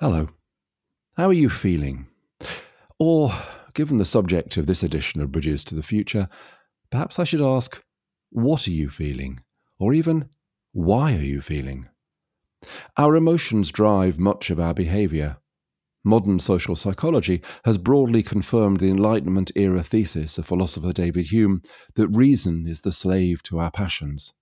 Hello. How are you feeling? Or, given the subject of this edition of Bridges to the Future, perhaps I should ask, what are you feeling? Or even, why are you feeling? Our emotions drive much of our behaviour. Modern social psychology has broadly confirmed the Enlightenment era thesis of philosopher David Hume that reason is the slave to our passions.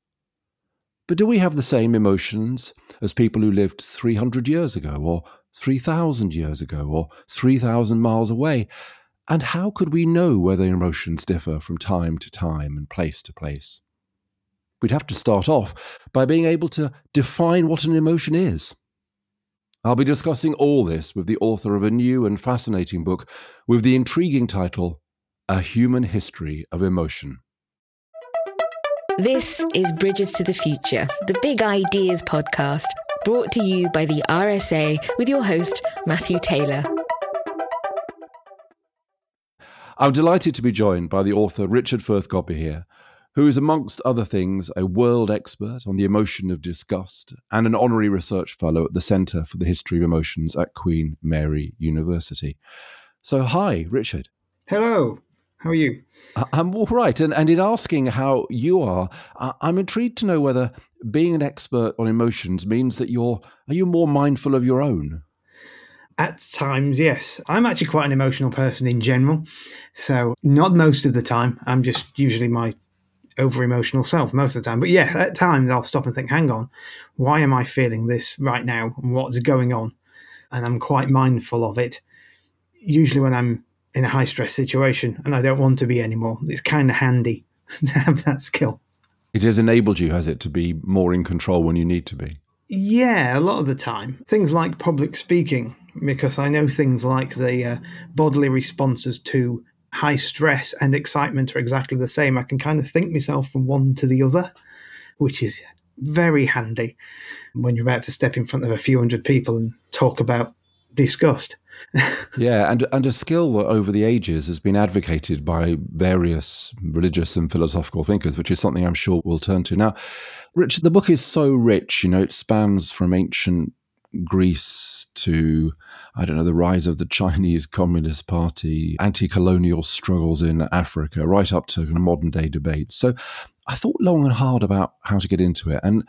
But do we have the same emotions as people who lived 300 years ago, or 3,000 years ago or 3,000 miles away? And how could we know whether emotions differ from time to time and place to place? We'd have to start off by being able to define what an emotion is. I'll be discussing all this with the author of a new and fascinating book with the intriguing title A Human History of Emotion. This is Bridges to the Future, the Big Ideas podcast brought to you by the RSA with your host, Matthew Taylor. I'm delighted to be joined by the author Richard Firth Godbehere here, who is, amongst other things, a world expert on the emotion of disgust and an honorary research fellow at the Centre for the History of Emotions at Queen Mary University. So, hi, Richard. Hello. How are you? I'm all right. And, and in asking how you are, I'm intrigued to know whether being an expert on emotions means that you're, are you more mindful of your own? At times, yes. I'm actually quite an emotional person in general. So, not most of the time. I'm just usually my over emotional self most of the time. But yeah, at times I'll stop and think, hang on, why am I feeling this right now? What's going on? And I'm quite mindful of it. Usually, when I'm in a high stress situation and I don't want to be anymore. It's kind of handy to have that skill. It has enabled you, has it, to be more in control when you need to be? Yeah, a lot of the time. Things like public speaking, because I know things like the uh, bodily responses to high stress and excitement are exactly the same. I can kind of think myself from one to the other, which is very handy when you're about to step in front of a few hundred people and talk about disgust. Yeah, and and a skill that over the ages has been advocated by various religious and philosophical thinkers, which is something I'm sure we'll turn to now. Richard, the book is so rich. You know, it spans from ancient Greece to I don't know the rise of the Chinese Communist Party, anti-colonial struggles in Africa, right up to modern day debates. So I thought long and hard about how to get into it, and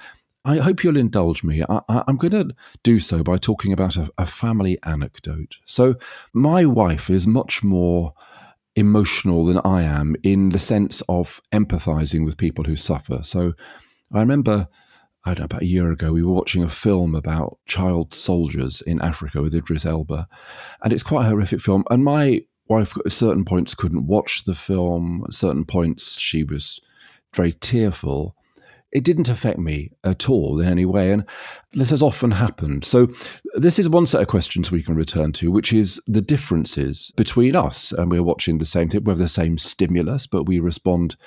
I hope you'll indulge me. I, am going to do so by talking about a, a family anecdote. So, my wife is much more emotional than I am in the sense of empathizing with people who suffer. So, I remember. I don't know, about a year ago, we were watching a film about child soldiers in Africa with Idris Elba. And it's quite a horrific film. And my wife, at certain points, couldn't watch the film. At certain points, she was very tearful it didn't affect me at all in any way. And this has often happened. So, this is one set of questions we can return to, which is the differences between us. And we're watching the same thing, we have the same stimulus, but we respond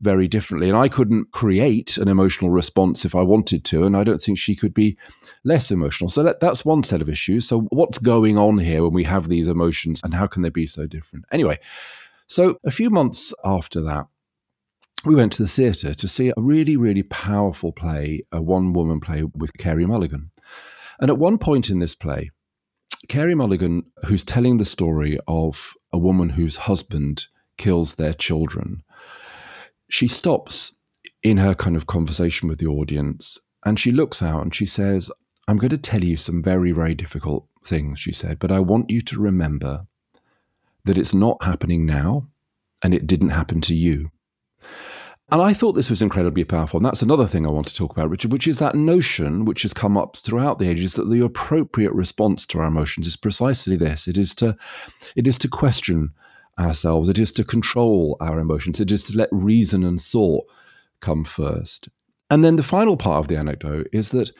very differently. And I couldn't create an emotional response if I wanted to. And I don't think she could be less emotional. So, that, that's one set of issues. So, what's going on here when we have these emotions and how can they be so different? Anyway, so a few months after that, we went to the theatre to see a really, really powerful play, a one woman play with Carey Mulligan. And at one point in this play, Carey Mulligan, who's telling the story of a woman whose husband kills their children, she stops in her kind of conversation with the audience and she looks out and she says, I'm going to tell you some very, very difficult things, she said, but I want you to remember that it's not happening now and it didn't happen to you. And I thought this was incredibly powerful. And that's another thing I want to talk about, Richard, which is that notion which has come up throughout the ages that the appropriate response to our emotions is precisely this. It is to it is to question ourselves, it is to control our emotions, it is to let reason and thought come first. And then the final part of the anecdote is that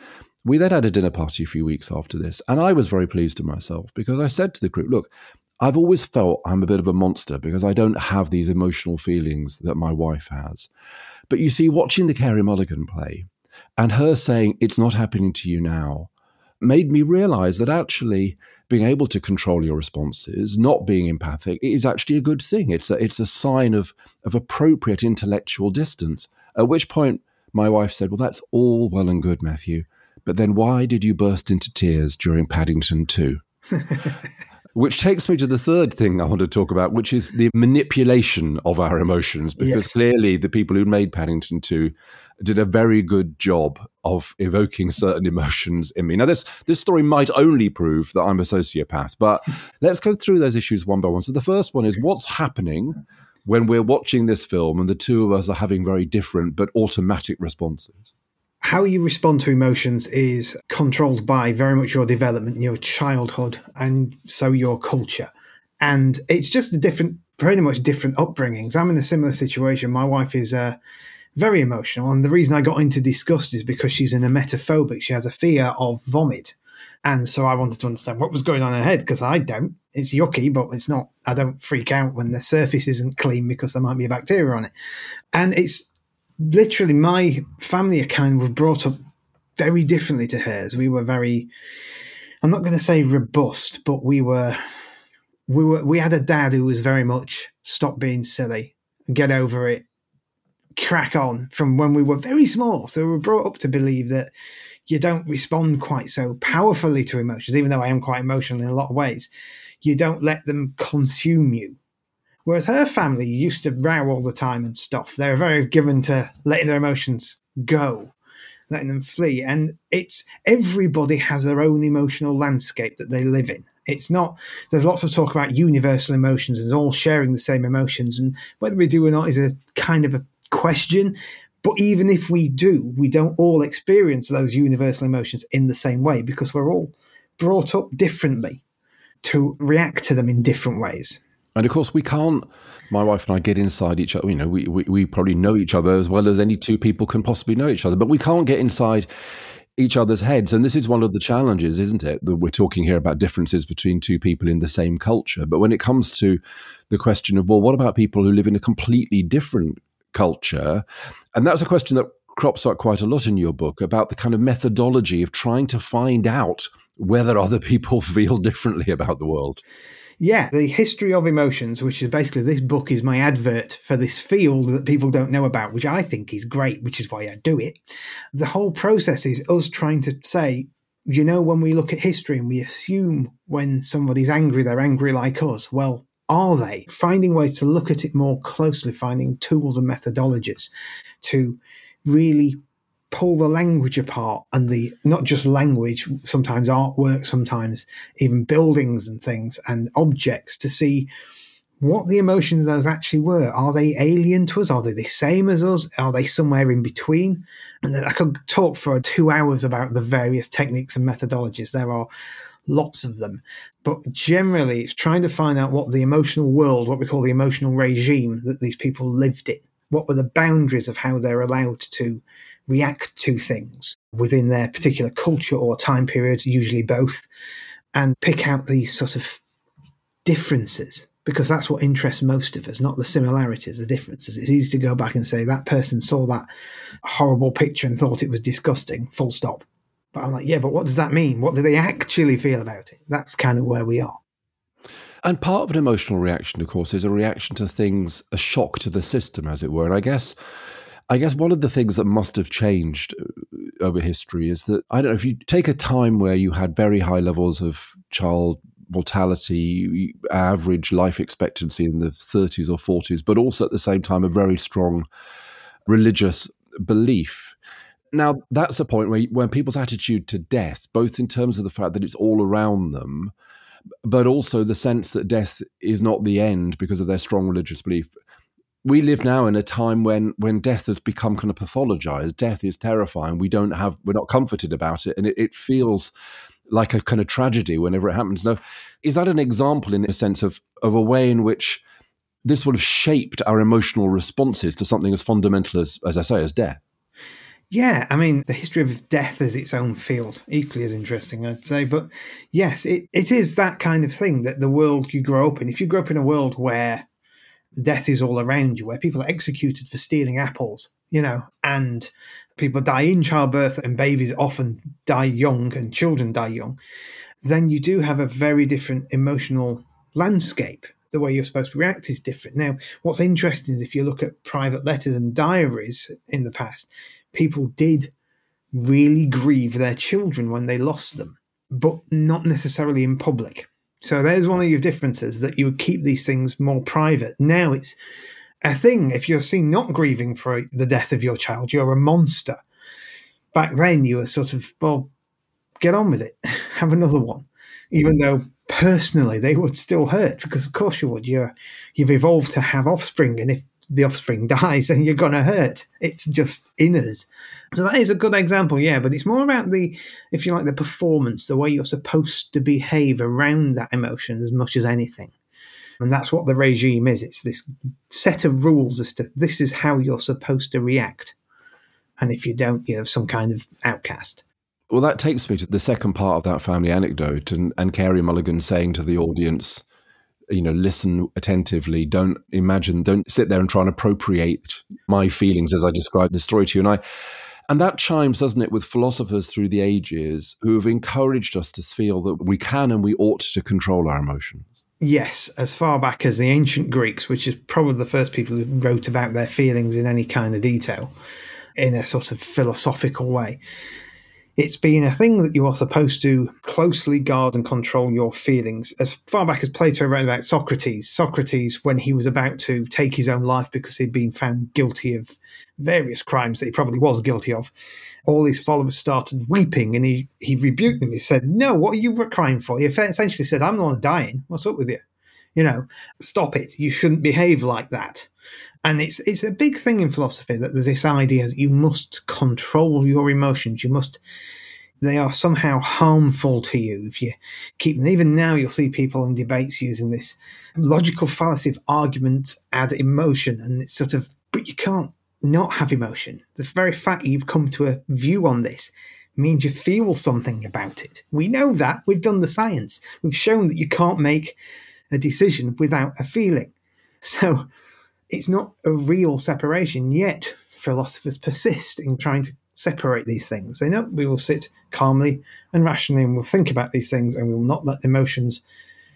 we then had a dinner party a few weeks after this, and I was very pleased with myself because I said to the group, look, I've always felt I'm a bit of a monster because I don't have these emotional feelings that my wife has. But you see, watching the Carey Mulligan play and her saying, it's not happening to you now, made me realize that actually being able to control your responses, not being empathic, is actually a good thing. It's a, it's a sign of, of appropriate intellectual distance. At which point, my wife said, Well, that's all well and good, Matthew, but then why did you burst into tears during Paddington 2? which takes me to the third thing I want to talk about, which is the manipulation of our emotions, because yes. clearly the people who made Paddington 2 did a very good job of evoking certain emotions in me. Now, this this story might only prove that I'm a sociopath, but let's go through those issues one by one. So the first one is what's happening when we're watching this film and the two of us are having very different but automatic responses. How you respond to emotions is controlled by very much your development, your childhood, and so your culture. And it's just a different, pretty much different upbringings. I'm in a similar situation. My wife is uh, very emotional. And the reason I got into disgust is because she's an emetophobic. She has a fear of vomit. And so I wanted to understand what was going on in her head because I don't. It's yucky, but it's not. I don't freak out when the surface isn't clean because there might be a bacteria on it. And it's literally my family kind of brought up very differently to hers. We were very, I'm not going to say robust, but we were, we were, we had a dad who was very much stop being silly, get over it, crack on from when we were very small. So we were brought up to believe that you don't respond quite so powerfully to emotions, even though I am quite emotional in a lot of ways. You don't let them consume you. Whereas her family used to row all the time and stuff. They were very given to letting their emotions go, letting them flee. And it's everybody has their own emotional landscape that they live in. It's not, there's lots of talk about universal emotions and all sharing the same emotions. And whether we do or not is a kind of a question. But even if we do, we don't all experience those universal emotions in the same way because we're all brought up differently to react to them in different ways. And of course, we can't, my wife and I, get inside each other. You know, we, we, we probably know each other as well as any two people can possibly know each other, but we can't get inside each other's heads. And this is one of the challenges, isn't it? That we're talking here about differences between two people in the same culture. But when it comes to the question of, well, what about people who live in a completely different culture? And that's a question that crops up quite a lot in your book about the kind of methodology of trying to find out whether other people feel differently about the world. Yeah, the history of emotions, which is basically this book is my advert for this field that people don't know about, which I think is great, which is why I do it. The whole process is us trying to say, you know, when we look at history and we assume when somebody's angry, they're angry like us. Well, are they? Finding ways to look at it more closely, finding tools and methodologies to really pull the language apart and the not just language, sometimes artwork, sometimes even buildings and things and objects to see what the emotions those actually were. Are they alien to us? Are they the same as us? Are they somewhere in between? And I could talk for two hours about the various techniques and methodologies. There are lots of them. But generally, it's trying to find out what the emotional world, what we call the emotional regime that these people lived in, what were the boundaries of how they're allowed to react to things within their particular culture or time period, usually both, and pick out these sort of differences because that's what interests most of us, not the similarities, the differences. It's easy to go back and say that person saw that horrible picture and thought it was disgusting, full stop. But I'm like, yeah, but what does that mean? What do they actually feel about it? That's kind of where we are. And part of an emotional reaction, of course, is a reaction to things, a shock to the system, as it were. And I guess, I guess one of the things that must have changed uh, over history is that I don't know if you take a time where you had very high levels of child mortality, average life expectancy in the 30s or 40s, but also at the same time a very strong religious belief now, that's a point where when people's attitude to death, both in terms of the fact that it's all around them, but also the sense that death is not the end because of their strong religious belief. We live now in a time when when death has become kind of pathologized. Death is terrifying. We don't have we're not comforted about it, and it, it feels like a kind of tragedy whenever it happens. Now, is that an example in a sense of of a way in which this would have shaped our emotional responses to something as fundamental as, as I say, as death? Yeah, I mean, the history of death is its own field, equally as interesting, I'd say. But yes, it, it is that kind of thing that the world you grow up in. If you grow up in a world where death is all around you, where people are executed for stealing apples, you know, and people die in childbirth and babies often die young and children die young, then you do have a very different emotional landscape the way you're supposed to react is different. Now, what's interesting is if you look at private letters and diaries in the past, people did really grieve their children when they lost them, but not necessarily in public. So there's one of your differences that you would keep these things more private. Now it's a thing. If you're seen not grieving for the death of your child, you're a monster. Back then, you were sort of, well, get on with it, have another one. Even mm. though personally they would still hurt, because of course you would. You're you've evolved to have offspring, and if the offspring dies, and you're gonna hurt. It's just in us. So that is a good example, yeah. But it's more about the, if you like, the performance, the way you're supposed to behave around that emotion as much as anything. And that's what the regime is. It's this set of rules as to this is how you're supposed to react. And if you don't, you have some kind of outcast. Well, that takes me to the second part of that family anecdote and, and Carey Mulligan saying to the audience, you know, listen attentively. Don't imagine, don't sit there and try and appropriate my feelings as I describe the story to you. And I, and that chimes, doesn't it, with philosophers through the ages who have encouraged us to feel that we can and we ought to control our emotions. Yes, as far back as the ancient Greeks, which is probably the first people who wrote about their feelings in any kind of detail in a sort of philosophical way it's been a thing that you are supposed to closely guard and control your feelings. As far back as Plato wrote about Socrates, Socrates, when he was about to take his own life because he'd been found guilty of various crimes that he probably was guilty of, all his followers started weeping and he, he rebuked them. He said, No, what are you crying for? He essentially said, I'm not dying. What's up with you? You know, stop it. You shouldn't behave like that. And it's it's a big thing in philosophy that there's this idea that you must control your emotions. You must they are somehow harmful to you if you keep them. Even now, you'll see people in debates using this logical fallacy of argument ad emotion, and it's sort of, but you can't not have emotion. The very fact you've come to a view on this means you feel something about it. We know that. We've done the science. We've shown that you can't make a decision without a feeling. So it's not a real separation, yet philosophers persist in trying to separate these things. They know we will sit calmly and rationally and we'll think about these things and we will not let emotions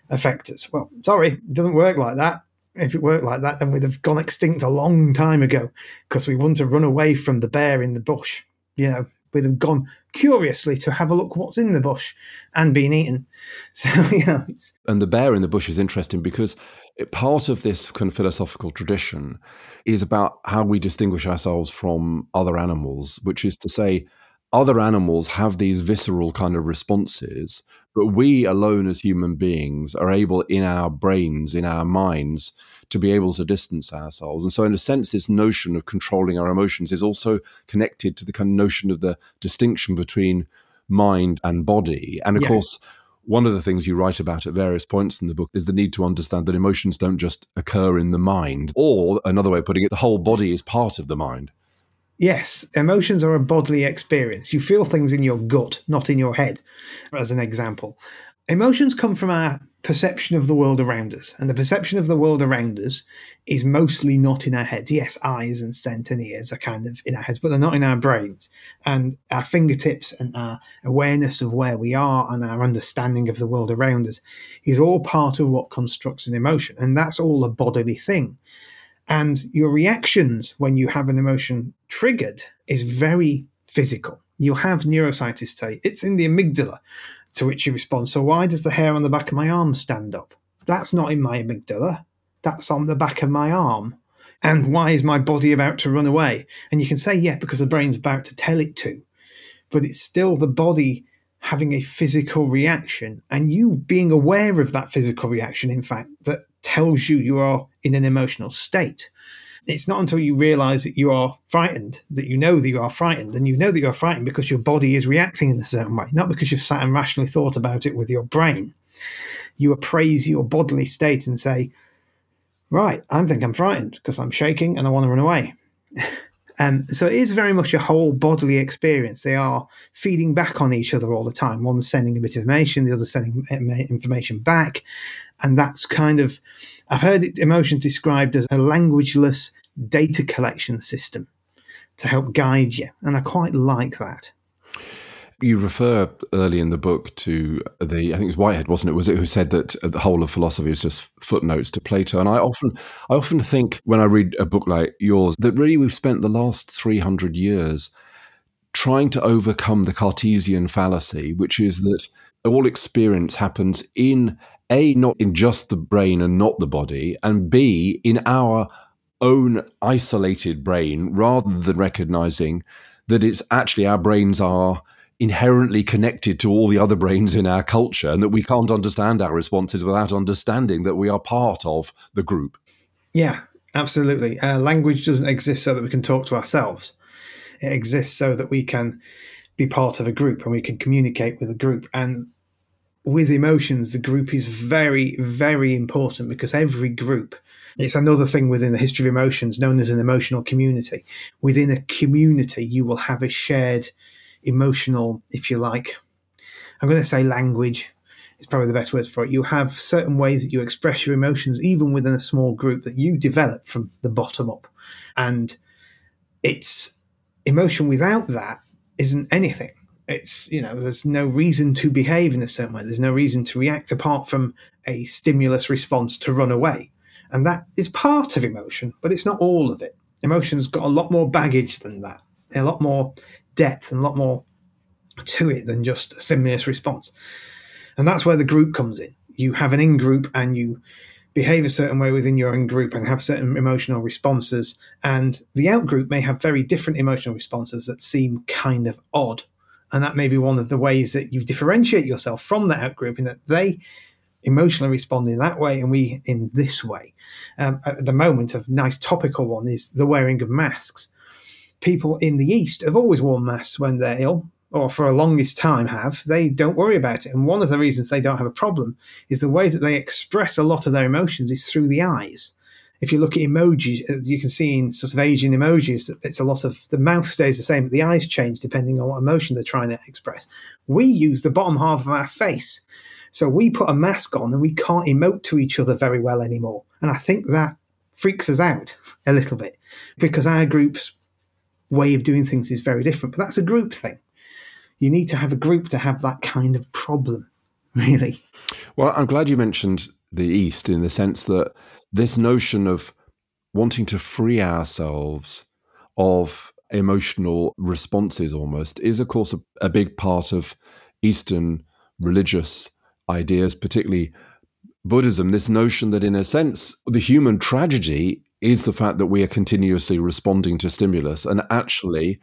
affect us. Well, sorry, it doesn't work like that. If it worked like that, then we'd have gone extinct a long time ago because we wouldn't have run away from the bear in the bush. You know, we'd have gone curiously to have a look what's in the bush and been eaten. So, know. And the bear in the bush is interesting because it, part of this kind of philosophical tradition is about how we distinguish ourselves from other animals, which is to say, other animals have these visceral kind of responses, but we alone as human beings are able in our brains, in our minds, to be able to distance ourselves. And so, in a sense, this notion of controlling our emotions is also connected to the kind of notion of the distinction between mind and body. And of yeah. course, one of the things you write about at various points in the book is the need to understand that emotions don't just occur in the mind, or another way of putting it, the whole body is part of the mind. Yes, emotions are a bodily experience. You feel things in your gut, not in your head, as an example. Emotions come from our perception of the world around us, and the perception of the world around us is mostly not in our heads. Yes, eyes and scent and ears are kind of in our heads, but they're not in our brains. And our fingertips and our awareness of where we are and our understanding of the world around us is all part of what constructs an emotion, and that's all a bodily thing. And your reactions when you have an emotion triggered is very physical. You'll have neuroscientists say it's in the amygdala, to which you respond, So why does the hair on the back of my arm stand up? That's not in my amygdala, that's on the back of my arm. And why is my body about to run away? And you can say, Yeah, because the brain's about to tell it to. But it's still the body having a physical reaction and you being aware of that physical reaction, in fact, that tells you you are in an emotional state. It's not until you realize that you are frightened that you know that you are frightened, and you know that you are frightened because your body is reacting in a certain way, not because you've sat and rationally thought about it with your brain. You appraise your bodily state and say, Right, I think I'm frightened because I'm shaking and I want to run away. Um, so it is very much a whole bodily experience. They are feeding back on each other all the time. One's sending a bit of information, the other sending information back, and that's kind of I've heard it, emotion described as a languageless data collection system to help guide you, and I quite like that you refer early in the book to the I think it was Whitehead, wasn't it? Was it who said that the whole of philosophy is just footnotes to Plato? And I often I often think when I read a book like yours that really we've spent the last three hundred years trying to overcome the Cartesian fallacy, which is that all experience happens in A, not in just the brain and not the body, and B, in our own isolated brain, rather than recognizing that it's actually our brains are inherently connected to all the other brains in our culture and that we can't understand our responses without understanding that we are part of the group. Yeah, absolutely. Uh, language doesn't exist so that we can talk to ourselves. It exists so that we can be part of a group and we can communicate with a group. And with emotions, the group is very, very important because every group, it's another thing within the history of emotions known as an emotional community. Within a community, you will have a shared emotional, if you like, I'm going to say language is probably the best word for it. You have certain ways that you express your emotions, even within a small group that you develop from the bottom up. And it's emotion without that isn't anything. It's, you know, there's no reason to behave in a certain way. There's no reason to react apart from a stimulus response to run away. And that is part of emotion, but it's not all of it. Emotion's got a lot more baggage than that, a lot more depth and a lot more to it than just a stimulus response. And that's where the group comes in. You have an in group and you behave a certain way within your own group and have certain emotional responses. And the out group may have very different emotional responses that seem kind of odd. And that may be one of the ways that you differentiate yourself from the out group in that they emotionally respond in that way and we in this way. Um, at the moment, a nice topical one is the wearing of masks people in the East have always worn masks when they're ill, or for a longest time have. They don't worry about it. And one of the reasons they don't have a problem is the way that they express a lot of their emotions is through the eyes. If you look at emojis, uh, you can see in sort of Asian emojis that it's a lot of the mouth stays the same, but the eyes change depending on what emotion they're trying to express. We use the bottom half of our face. So we put a mask on and we can't emote to each other very well anymore. And I think that freaks us out a little bit because our groups way of doing things is very different. But that's a group thing. You need to have a group to have that kind of problem, really. Well, I'm glad you mentioned the East in the sense that this notion of wanting to free ourselves of emotional responses almost is, of course, a, a big part of Eastern religious ideas, particularly Buddhism. This notion that, in a sense, the human tragedy is the fact that we are continuously responding to stimulus. And mm-hmm. actually,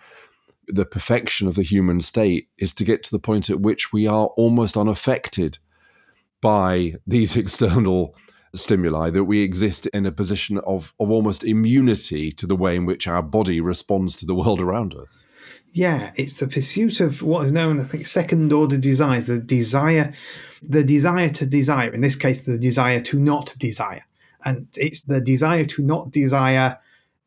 the perfection of the human state is to get to the point at which we are almost unaffected by these external stimuli, that we exist in a position of, of almost immunity to the way in which our body responds to the world around us. Yeah, it's the pursuit of what is known, I think, second order desires, the desire, the desire to desire, in this case, the desire to not desire. And it's the desire to not desire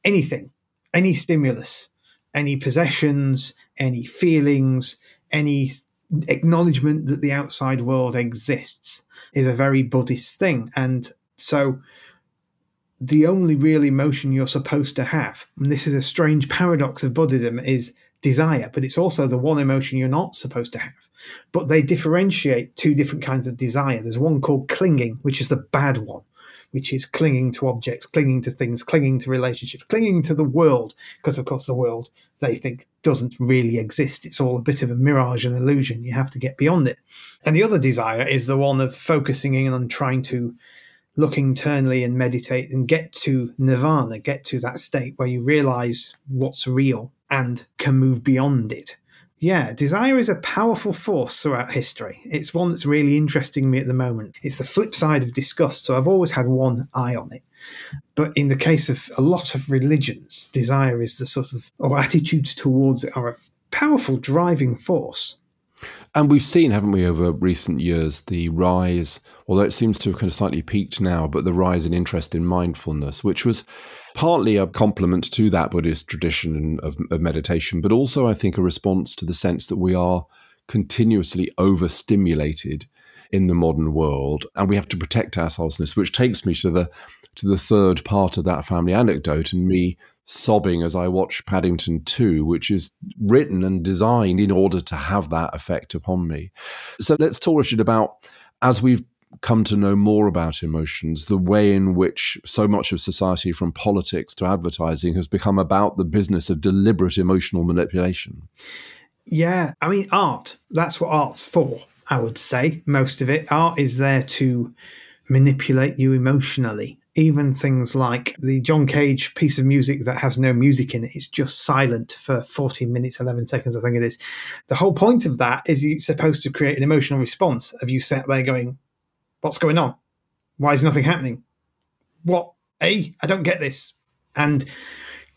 anything, any stimulus, any possessions, any feelings, any acknowledgement that the outside world exists is a very Buddhist thing. And so the only real emotion you're supposed to have, and this is a strange paradox of Buddhism, is desire, but it's also the one emotion you're not supposed to have. But they differentiate two different kinds of desire. There's one called clinging, which is the bad one which is clinging to objects, clinging to things, clinging to relationships, clinging to the world, because of course the world they think doesn't really exist. It's all a bit of a mirage and illusion. You have to get beyond it. And the other desire is the one of focusing in on trying to look internally and meditate and get to nirvana, get to that state where you realize what's real and can move beyond it. Yeah, desire is a powerful force throughout history. It's one that's really interesting me at the moment. It's the flip side of disgust, so I've always had one eye on it. But in the case of a lot of religions, desire is the sort of, or attitudes towards it are a powerful driving force. And we've seen, haven't we, over recent years, the rise, although it seems to have kind of slightly peaked now, but the rise in interest in mindfulness, which was partly a complement to that Buddhist tradition of, of meditation, but also, I think, a response to the sense that we are continuously overstimulated in the modern world, and we have to protect ourselves this. Which takes me to the to the third part of that family anecdote, and me sobbing as I watch Paddington 2, which is written and designed in order to have that effect upon me. So let's talk, a Richard, about as we've come to know more about emotions, the way in which so much of society, from politics to advertising, has become about the business of deliberate emotional manipulation. Yeah, I mean, art, that's what art's for, I would say. Most of it. Art is there to manipulate you emotionally. Even things like the John Cage piece of music that has no music in it, it's just silent for 14 minutes, 11 seconds, I think it is. The whole point of that is it's supposed to create an emotional response of you sat there going, What's going on? Why is nothing happening? What? A? I don't get this. And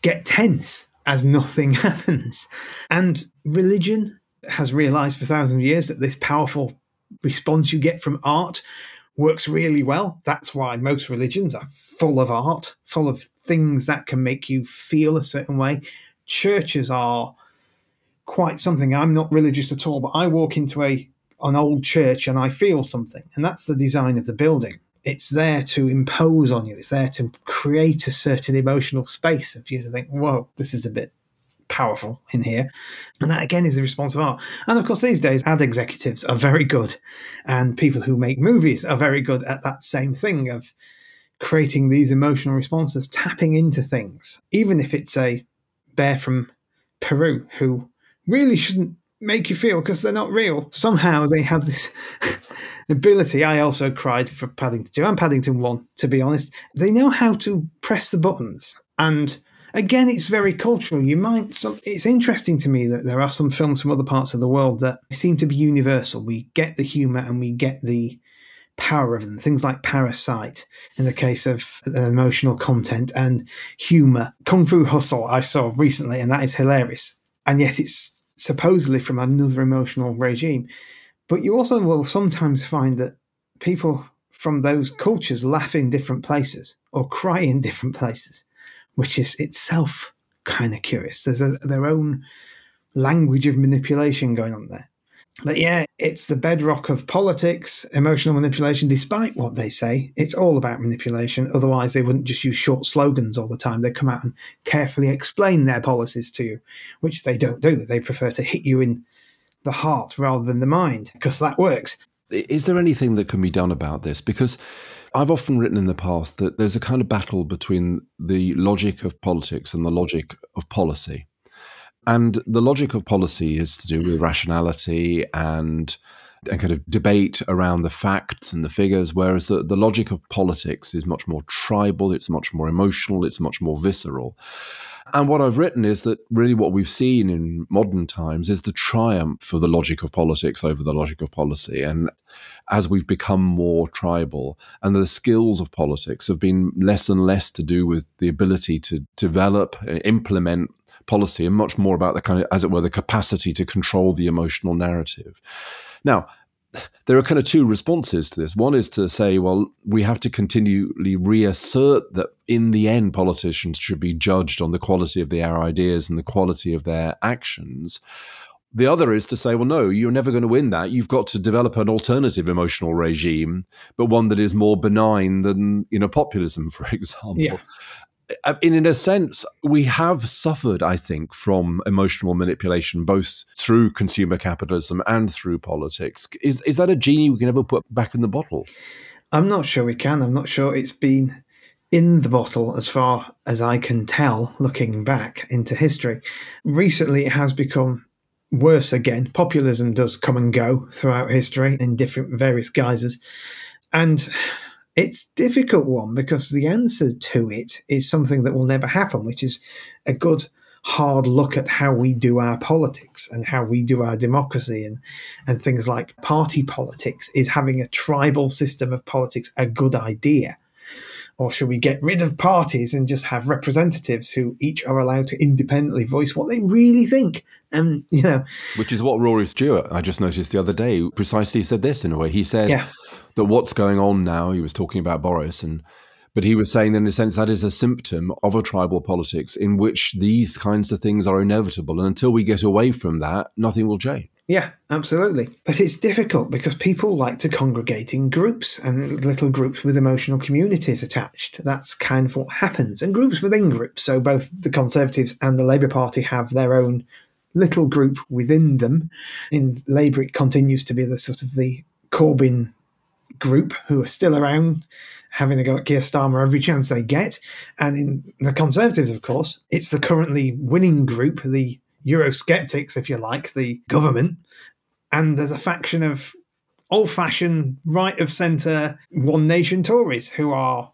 get tense as nothing happens. And religion has realized for thousands of years that this powerful response you get from art works really well. That's why most religions are full of art, full of things that can make you feel a certain way. Churches are quite something. I'm not religious at all, but I walk into a an old church and I feel something. And that's the design of the building. It's there to impose on you. It's there to create a certain emotional space of you to think, whoa, this is a bit powerful in here. And that again is the response of art. And of course, these days, ad executives are very good, and people who make movies are very good at that same thing of creating these emotional responses, tapping into things, even if it's a bear from Peru who really shouldn't make you feel because they're not real. Somehow they have this ability. I also cried for Paddington 2 and Paddington 1, to be honest. They know how to press the buttons and again, it's very cultural. You might. It's interesting to me that there are some films from other parts of the world that seem to be universal. We get the humor and we get the power of them. Things like Parasite, in the case of uh, emotional content and humor. Kung Fu Hustle, I saw recently, and that is hilarious. And yet, it's supposedly from another emotional regime. But you also will sometimes find that people from those cultures laugh in different places or cry in different places which is itself kind of curious. There's a, their own language of manipulation going on there. But yeah, it's the bedrock of politics, emotional manipulation, despite what they say. It's all about manipulation. Otherwise, they wouldn't just use short slogans all the time. They'd come out and carefully explain their policies to you, which they don't do. They prefer to hit you in the heart rather than the mind, because that works. Is there anything that can be done about this? Because I've often written in the past that there's a kind of battle between the logic of politics and the logic of policy. And the logic of policy is to do with rationality and and kind of debate around the facts and the figures, whereas the, the logic of politics is much more tribal, it's much more emotional, it's much more visceral. And what I've written is that really what we've seen in modern times is the triumph of the logic of politics over the logic of policy. And as we've become more tribal, and the skills of politics have been less and less to do with the ability to develop and implement policy and much more about the kind of, as it were, the capacity to control the emotional narrative. Now, there are kind of two responses to this. One is to say, well, we have to continually reassert that in the end, politicians should be judged on the quality of their ideas and the quality of their actions. The other is to say, well, no, you're never going to win that. You've got to develop an alternative emotional regime, but one that is more benign than, you know, populism, for example. Yeah. Uh, in, in a sense, we have suffered, I think, from emotional manipulation, both through consumer capitalism and through politics. Is is that a genie we can ever put back in the bottle? I'm not sure we can. I'm not sure it's been in the bottle as far as I can tell, looking back into history. Recently, it has become worse again. Populism does come and go throughout history in different various guises. And it's difficult one because the answer to it is something that will never happen, which is a good hard look at how we do our politics and how we do our democracy and and things like party politics is having a tribal system of politics a good idea or should we get rid of parties and just have representatives who each are allowed to independently voice what they really think and you know which is what rory stewart i just noticed the other day precisely said this in a way he said yeah that what's going on now, he was talking about Boris, and but he was saying that in a sense that is a symptom of a tribal politics in which these kinds of things are inevitable. And until we get away from that, nothing will change. Yeah, absolutely. But it's difficult because people like to congregate in groups and little groups with emotional communities attached. That's kind of what happens. And groups within groups. So both the Conservatives and the Labour Party have their own little group within them. In Labour, it continues to be the sort of the Corbyn group who are still around having a go at Keir Starmer every chance they get. And in the Conservatives, of course, it's the currently winning group, the Eurosceptics, if you like, the government. And there's a faction of old fashioned, right of centre, one nation Tories who are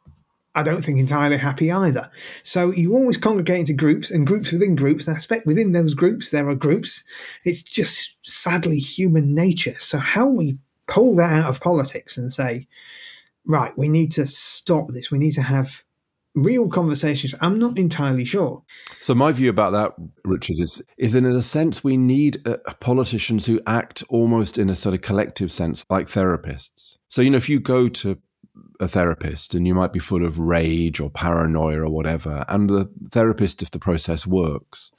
I don't think entirely happy either. So you always congregate into groups and groups within groups. And I expect within those groups there are groups. It's just sadly human nature. So how we pull that out of politics and say, right, we need to stop this. We need to have real conversations. I'm not entirely sure. So my view about that, Richard, is is in a sense we need uh, politicians who act almost in a sort of collective sense, like therapists. So you know, if you go to a therapist and you might be full of rage or paranoia or whatever. And the therapist, if the process works,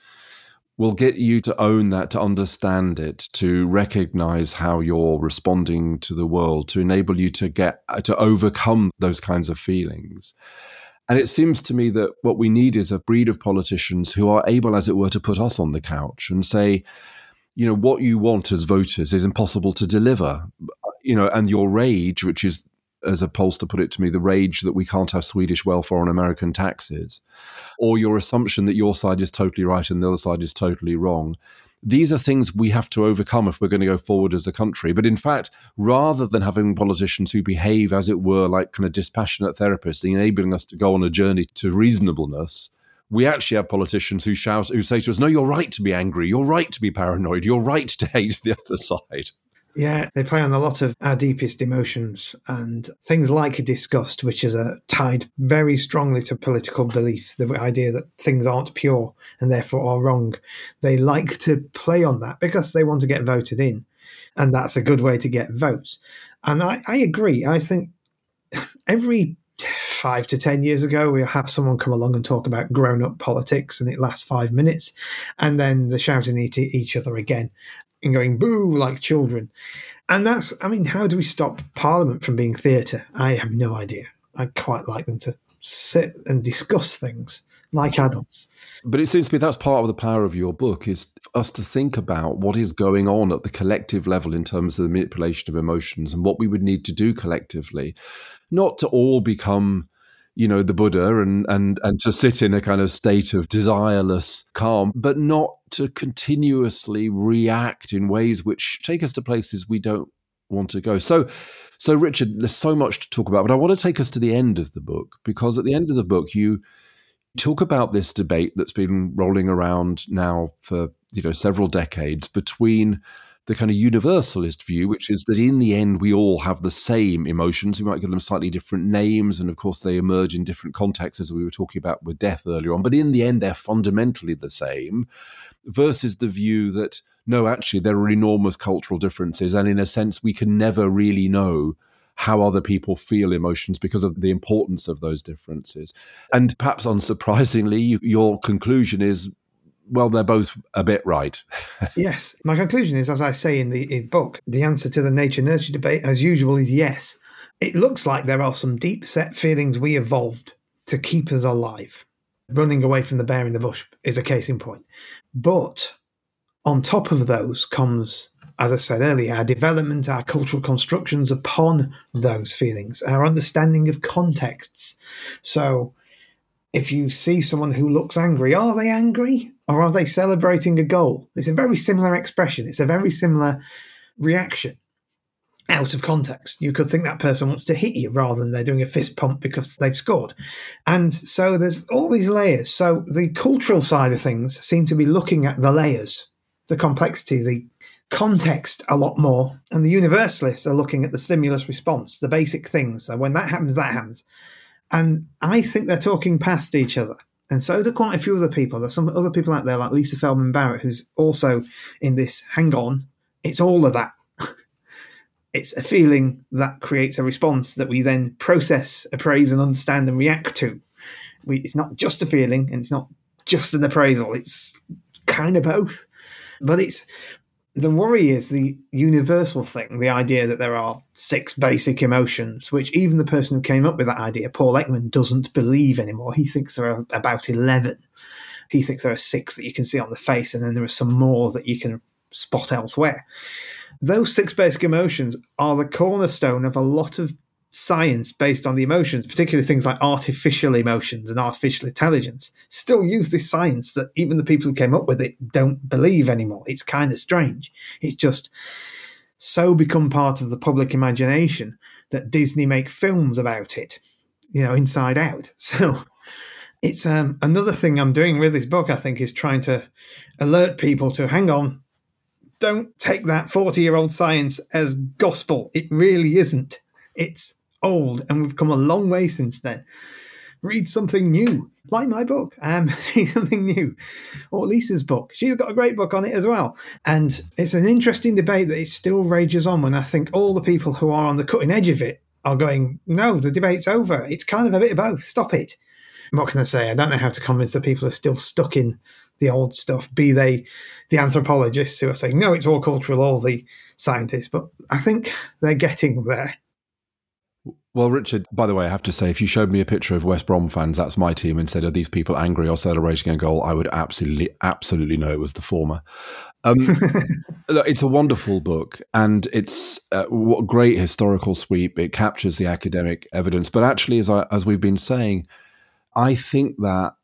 will get you to own that, to understand it, to recognize how you're responding to the world, to enable you to get to overcome those kinds of feelings. And it seems to me that what we need is a breed of politicians who are able, as it were, to put us on the couch and say, you know, what you want as voters is impossible to deliver. You know, and your rage, which is as a pollster put it to me, the rage that we can't have Swedish welfare on American taxes, or your assumption that your side is totally right and the other side is totally wrong. These are things we have to overcome if we're going to go forward as a country. But in fact, rather than having politicians who behave, as it were, like kind of dispassionate therapists, enabling us to go on a journey to reasonableness, we actually have politicians who shout, who say to us, "No, you're right to be angry. You're right to be paranoid. You're right to hate the other side." Yeah, they play on a lot of our deepest emotions and things like disgust, which is tied very strongly to political beliefs, the idea that things aren't pure and therefore are wrong. They like to play on that because they want to get voted in. And that's a good way to get votes. And I, I agree. I think every five to 10 years ago, we have someone come along and talk about grown up politics and it lasts five minutes. And then they're shouting at each other again and going boo like children. And that's, I mean, how do we stop Parliament from being theatre? I have no idea. I'd quite like them to sit and discuss things like adults. But it seems to me that's part of the power of your book is us to think about what is going on at the collective level in terms of the manipulation of emotions and what we would need to do collectively, not to all become you know the buddha and and and to sit in a kind of state of desireless calm but not to continuously react in ways which take us to places we don't want to go. So so richard there's so much to talk about but i want to take us to the end of the book because at the end of the book you talk about this debate that's been rolling around now for you know several decades between the kind of universalist view, which is that in the end we all have the same emotions. We might give them slightly different names, and of course they emerge in different contexts, as we were talking about with death earlier on. But in the end, they're fundamentally the same. Versus the view that no, actually there are enormous cultural differences, and in a sense we can never really know how other people feel emotions because of the importance of those differences. And perhaps unsurprisingly, your conclusion is well, they're both a bit right. yes. My conclusion is, as I say in the in book, the answer to the nature nurture debate, as usual, is yes. It looks like there are some deep set feelings we evolved to keep us alive. Running away from the bear in the bush is a case in point. But on top of those comes, as I said earlier, our development, our cultural constructions upon those feelings, our understanding of contexts. So if you see someone who looks angry, are they angry or are they celebrating a goal? It's a very similar expression, it's a very similar reaction out of context. You could think that person wants to hit you rather than they're doing a fist pump because they've scored. And so there's all these layers. So the cultural side of things seem to be looking at the layers, the complexity, the context a lot more. And the universalists are looking at the stimulus response, the basic things. So when that happens, that happens. And I think they're talking past each other. And so do quite a few other people. There's some other people out there like Lisa Feldman Barrett, who's also in this hang on, it's all of that. it's a feeling that creates a response that we then process, appraise, and understand and react to. We, it's not just a feeling and it's not just an appraisal, it's kind of both. But it's the worry is the universal thing, the idea that there are six basic emotions, which even the person who came up with that idea, Paul Ekman, doesn't believe anymore. He thinks there are about 11. He thinks there are six that you can see on the face, and then there are some more that you can spot elsewhere. those six basic emotions are the cornerstone of a lot of science based on the emotions, particularly things like artificial emotions and artificial intelligence, still use this science that even the people who came up with it don't believe anymore. It's kind of strange. It's just so become part of the public imagination that Disney make films about it, you know, inside out. So it's um, another thing I'm doing with this book, I think, is trying to alert people to hang on, don't take that 40 year old science as gospel. It really isn't. It's old and we've come a long way since then. Read something new, like my book. Um, read something new, or Lisa's book. She's got a great book on it as well. And it's an interesting debate that it still rages on. When I think all the people who are on the cutting edge of it are going, "No, the debate's over. It's kind of a bit of both. Stop it." What can I say? I don't know how to convince the people who are still stuck in the old stuff, be they the anthropologists who are saying, no, it's all cultural, all the scientists. But I think they're getting there. Well, Richard, by the way, I have to say, if you showed me a picture of West Brom fans, that's my team, and said, Are these people angry or celebrating a goal? I would absolutely, absolutely know it was the former. Um, it's a wonderful book, and it's uh, what great historical sweep. It captures the academic evidence. But actually, as, I, as we've been saying, I think that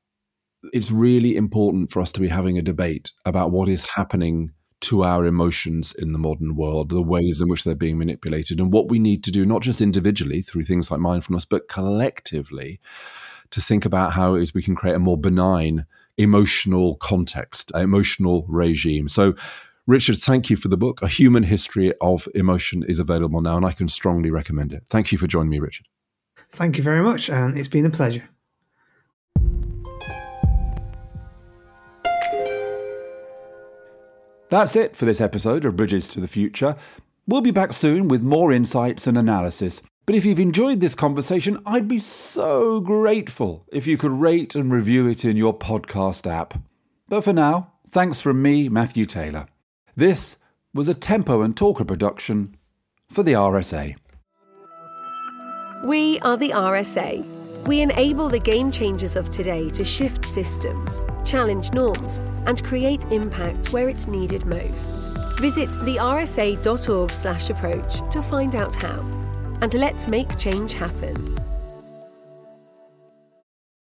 it's really important for us to be having a debate about what is happening to our emotions in the modern world, the ways in which they're being manipulated, and what we need to do, not just individually through things like mindfulness, but collectively to think about how it is we can create a more benign emotional context, emotional regime. So, Richard, thank you for the book. A Human History of Emotion is available now, and I can strongly recommend it. Thank you for joining me, Richard. Thank you very much, and it's been a pleasure. That's it for this episode of Bridges to the Future. We'll be back soon with more insights and analysis. But if you've enjoyed this conversation, I'd be so grateful if you could rate and review it in your podcast app. But for now, thanks from me, Matthew Taylor. This was a Tempo and Talker production for the RSA. We are the RSA we enable the game changers of today to shift systems, challenge norms, and create impact where it's needed most. Visit thersa.org/approach to find out how. And let's make change happen.